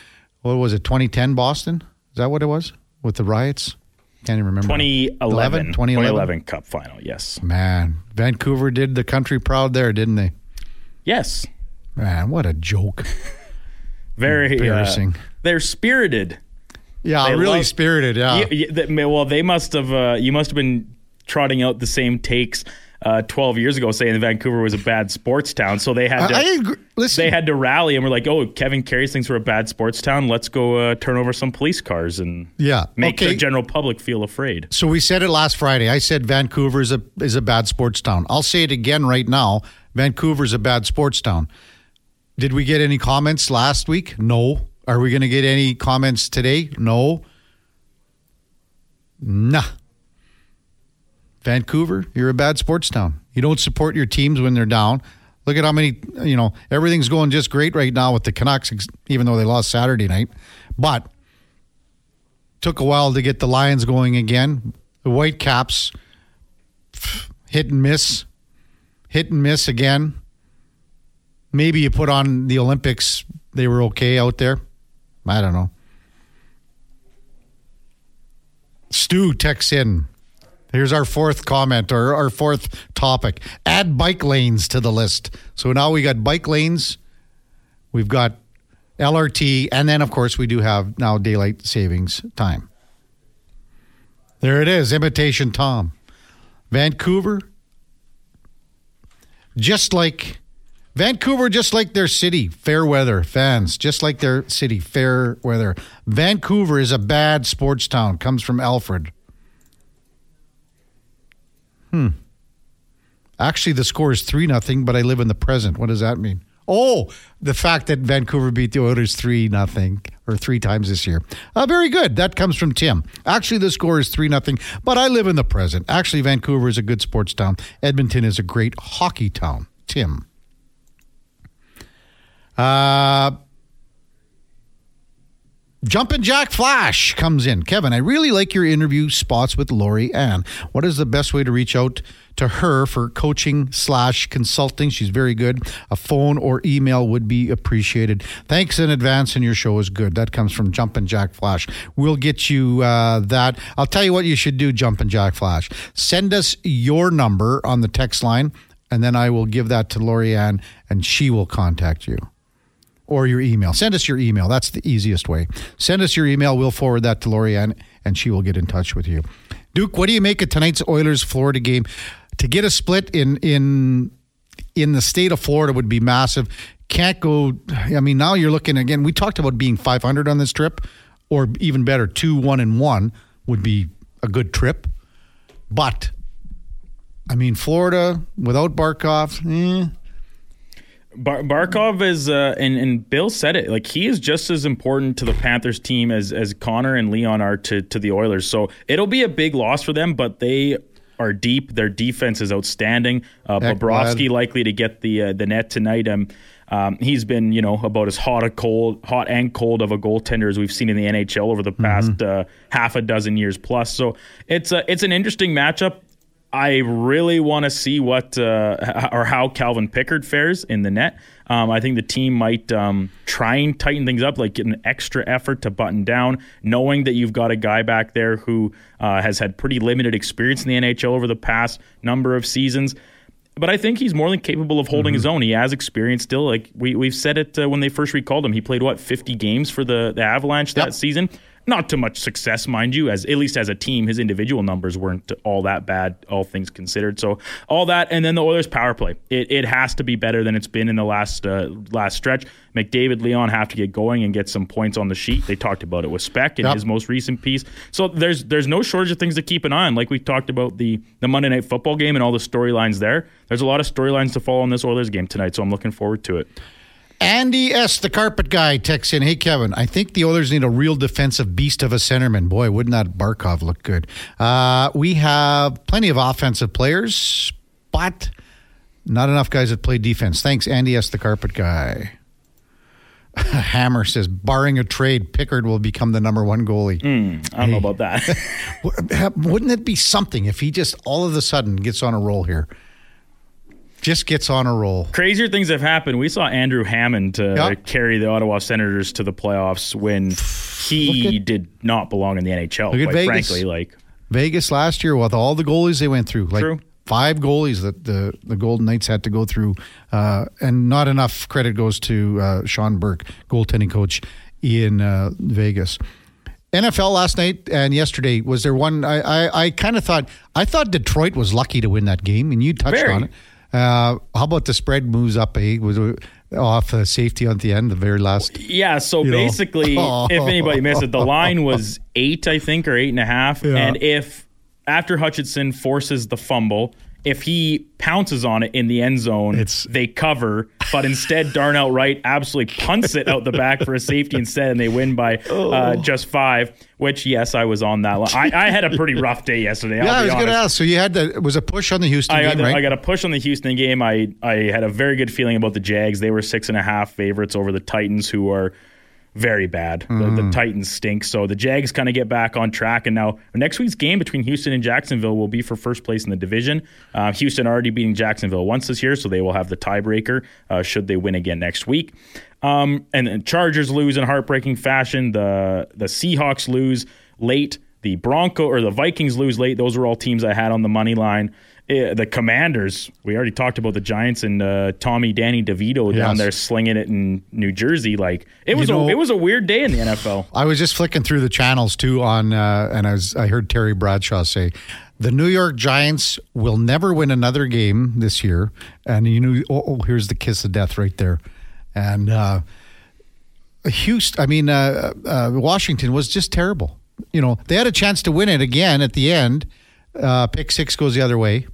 what was it, 2010 Boston? Is that what it was with the riots? Can't even remember. 2011, 2011? 2011 Cup final. Yes, Man, Vancouver did the country proud there, didn't they? yes, Man, what a joke. very uh, Embarrassing. they're spirited. Yeah, They really love- spirited. Yeah. You- you- that- well, they must have. Uh, you must have been trotting out the same takes uh, 12 years ago, saying that Vancouver was a bad sports town. So they had to. I, I agree. Listen, they had to rally and we're like, oh, Kevin Karius thinks we're a bad sports town. Let's go uh, turn over some police cars and Yeah, make okay. the general public feel afraid. so we said it last Friday. I said Vancouver is a is a bad sports town. I'll say it again right now. Vancouver's a bad sports town. Did we get any comments last week? No. Are we going to get any comments today? No. Nah. Vancouver, you're a bad sports town. You don't support your teams when they're down. Look at how many, you know, everything's going just great right now with the Canucks, even though they lost Saturday night. But took a while to get the Lions going again. The Whitecaps, hit and miss, hit and miss again. Maybe you put on the Olympics, they were okay out there. I don't know. Stu texts in. Here's our fourth comment or our fourth topic. Add bike lanes to the list. So now we got bike lanes, we've got LRT, and then of course we do have now daylight savings time. There it is, imitation Tom. Vancouver, just like Vancouver, just like their city, fair weather fans, just like their city, fair weather. Vancouver is a bad sports town. Comes from Alfred. Hmm. Actually, the score is three nothing, but I live in the present. What does that mean? Oh, the fact that Vancouver beat the Oilers three nothing or three times this year. Uh, very good. That comes from Tim. Actually, the score is three nothing, but I live in the present. Actually, Vancouver is a good sports town. Edmonton is a great hockey town. Tim. Uh, Jumpin' Jack Flash comes in. Kevin, I really like your interview spots with Lori Ann. What is the best way to reach out to her for coaching slash consulting? She's very good. A phone or email would be appreciated. Thanks in advance, and your show is good. That comes from Jumpin' Jack Flash. We'll get you uh, that. I'll tell you what you should do, Jumpin' Jack Flash. Send us your number on the text line, and then I will give that to Lori Ann, and she will contact you or your email. Send us your email. That's the easiest way. Send us your email. We'll forward that to Lorianne, and she will get in touch with you. Duke, what do you make of tonight's Oilers Florida game? To get a split in in in the state of Florida would be massive. Can't go. I mean, now you're looking again. We talked about being 500 on this trip, or even better, two one and one would be a good trip. But I mean, Florida without Barkov, eh, Bar- Barkov is, uh, and, and Bill said it, like he is just as important to the Panthers team as as Connor and Leon are to to the Oilers. So it'll be a big loss for them, but they are deep. Their defense is outstanding. Uh, Heck, Bobrovsky likely to get the uh, the net tonight. Um, um, he's been, you know, about as hot a cold, hot and cold of a goaltender as we've seen in the NHL over the past uh, half a dozen years plus. So it's a, it's an interesting matchup. I really want to see what uh, or how Calvin Pickard fares in the net. Um, I think the team might um, try and tighten things up, like get an extra effort to button down, knowing that you've got a guy back there who uh, has had pretty limited experience in the NHL over the past number of seasons. But I think he's more than capable of holding mm-hmm. his own. He has experience still. Like we we've said it uh, when they first recalled him. He played what 50 games for the the Avalanche yep. that season not too much success, mind you, as at least as a team, his individual numbers weren't all that bad, all things considered. So all that, and then the Oilers' power play, it, it has to be better than it's been in the last uh, last stretch. McDavid, Leon have to get going and get some points on the sheet. They talked about it with Spec in yep. his most recent piece. So there's there's no shortage of things to keep an eye on. Like we talked about the the Monday Night Football game and all the storylines there. There's a lot of storylines to follow in this Oilers game tonight. So I'm looking forward to it. Andy S., the carpet guy, texts in, Hey, Kevin, I think the Oilers need a real defensive beast of a centerman. Boy, wouldn't that Barkov look good? Uh, we have plenty of offensive players, but not enough guys that play defense. Thanks, Andy S., the carpet guy. Hammer says, barring a trade, Pickard will become the number one goalie. Mm, I don't hey. know about that. Wouldn't it be something if he just all of a sudden gets on a roll here? Just gets on a roll. Crazier things have happened. We saw Andrew Hammond uh, yep. carry the Ottawa Senators to the playoffs when he at, did not belong in the NHL. Look at Vegas. frankly, like Vegas last year with all the goalies they went through, like True. five goalies that the the Golden Knights had to go through, uh, and not enough credit goes to uh, Sean Burke, goaltending coach in uh, Vegas. NFL last night and yesterday was there one I I, I kind of thought I thought Detroit was lucky to win that game and you touched Very. on it. Uh, how about the spread moves up? Eh? Was off uh, safety on the end, the very last. Yeah. So basically, if anybody missed it, the line was eight, I think, or eight and a half. Yeah. And if after Hutchinson forces the fumble, if he pounces on it in the end zone, it's, they cover. But instead, Darnell Wright absolutely punts it out the back for a safety instead, and they win by uh, oh. just five. Which, yes, I was on that. Line. I, I had a pretty rough day yesterday. yeah, I was going to ask. So you had that was a push on the Houston I game, right? I got a push on the Houston game. I I had a very good feeling about the Jags. They were six and a half favorites over the Titans, who are very bad. Mm. The, the, hmm. Titans stink. So the Jags kind of get back on track. And now next week's game between Houston and Jacksonville will be for first place in the division. Uh, Houston already beating Jacksonville once this year, so they will have the tiebreaker uh, should they win again next week. Um, and the Chargers lose in heartbreaking fashion. The the Seahawks lose late. The Bronco or the Vikings lose late. Those were all teams I had on the money line. The Commanders. We already talked about the Giants and uh, Tommy Danny DeVito yes. down there slinging it in New Jersey. Like it was, know, a, it was a weird day in the NFL. I was just flicking through the channels too on, uh, and I was I heard Terry Bradshaw say. The New York Giants will never win another game this year, and you know, oh, oh here's the kiss of death right there, and uh, Houston. I mean, uh, uh, Washington was just terrible. You know, they had a chance to win it again at the end. Uh, pick six goes the other way.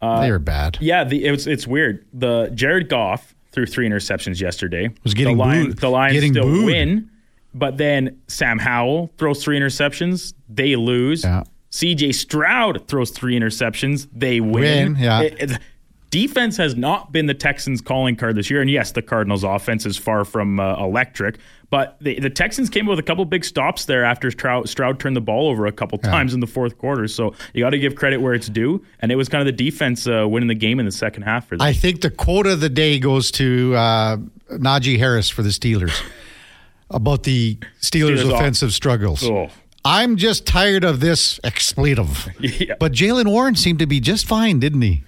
Uh, they are bad. Yeah, the, it's it's weird. The Jared Goff threw three interceptions yesterday. Was getting the Lions, booed. The Lions getting still booed. win, but then Sam Howell throws three interceptions. They lose. Yeah. C.J. Stroud throws three interceptions. They win. win yeah. It, it, defense has not been the Texans' calling card this year. And yes, the Cardinals' offense is far from uh, electric, but the, the Texans came up with a couple big stops there after Stroud, Stroud turned the ball over a couple yeah. times in the fourth quarter. So you got to give credit where it's due. And it was kind of the defense uh, winning the game in the second half for them. I think the quote of the day goes to uh, Najee Harris for the Steelers about the Steelers', Steelers offensive off. struggles. Oh. I'm just tired of this expletive. Yeah. But Jaylen Warren seemed to be just fine, didn't he?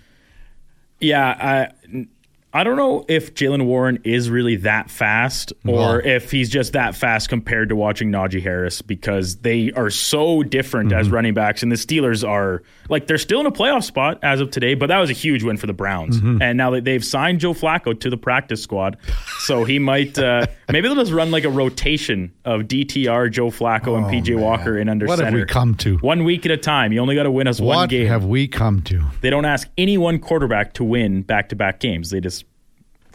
Yeah, I I don't know if Jaylen Warren is really that fast or if he's just that fast compared to watching Najee Harris because they are so different mm-hmm. as running backs. And the Steelers are like, they're still in a playoff spot as of today, but that was a huge win for the Browns. Mm-hmm. And now that they've signed Joe Flacco to the practice squad, so he might, uh, maybe they'll just run like a rotation of DTR, Joe Flacco, oh, and PJ man. Walker in under what center. What have we come to? One week at a time. You only got to win us what one game. What have we come to? They don't ask any one quarterback to win back to back games. They just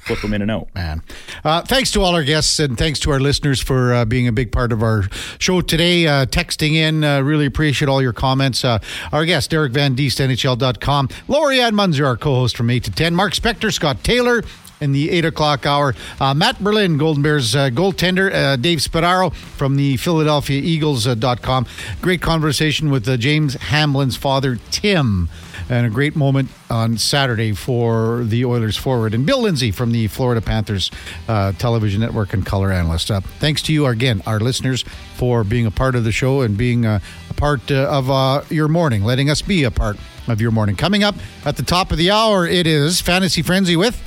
flip them in and out. Man. Uh, thanks to all our guests and thanks to our listeners for uh, being a big part of our show today. Uh, texting in, uh, really appreciate all your comments. Uh, our guest, Derek Van Diest, NHL.com. Laurie Ann Munzer, our co host from 8 to 10. Mark Spector, Scott Taylor, in the 8 o'clock hour. Uh, Matt Berlin, Golden Bears uh, goaltender. Uh, Dave Spadaro from the Philadelphia Eagles.com. Great conversation with James Hamblin's father, Tim. And a great moment on Saturday for the Oilers forward. And Bill Lindsay from the Florida Panthers uh, television network and color analyst. Uh, thanks to you again, our listeners, for being a part of the show and being uh, a part uh, of uh, your morning, letting us be a part of your morning. Coming up at the top of the hour, it is Fantasy Frenzy with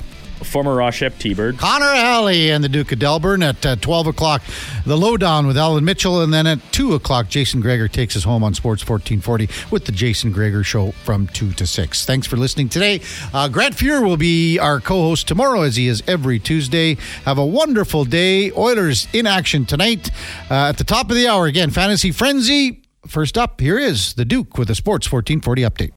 former Rochep T-Bird. Connor Alley and the Duke of Delburn at uh, 12 o'clock. The Lowdown with Alan Mitchell. And then at 2 o'clock, Jason Gregor takes us home on Sports 1440 with the Jason Gregor Show from 2 to 6. Thanks for listening today. Uh, Grant Fuhr will be our co-host tomorrow as he is every Tuesday. Have a wonderful day. Oilers in action tonight. Uh, at the top of the hour, again, Fantasy Frenzy. First up, here is the Duke with a Sports 1440 update.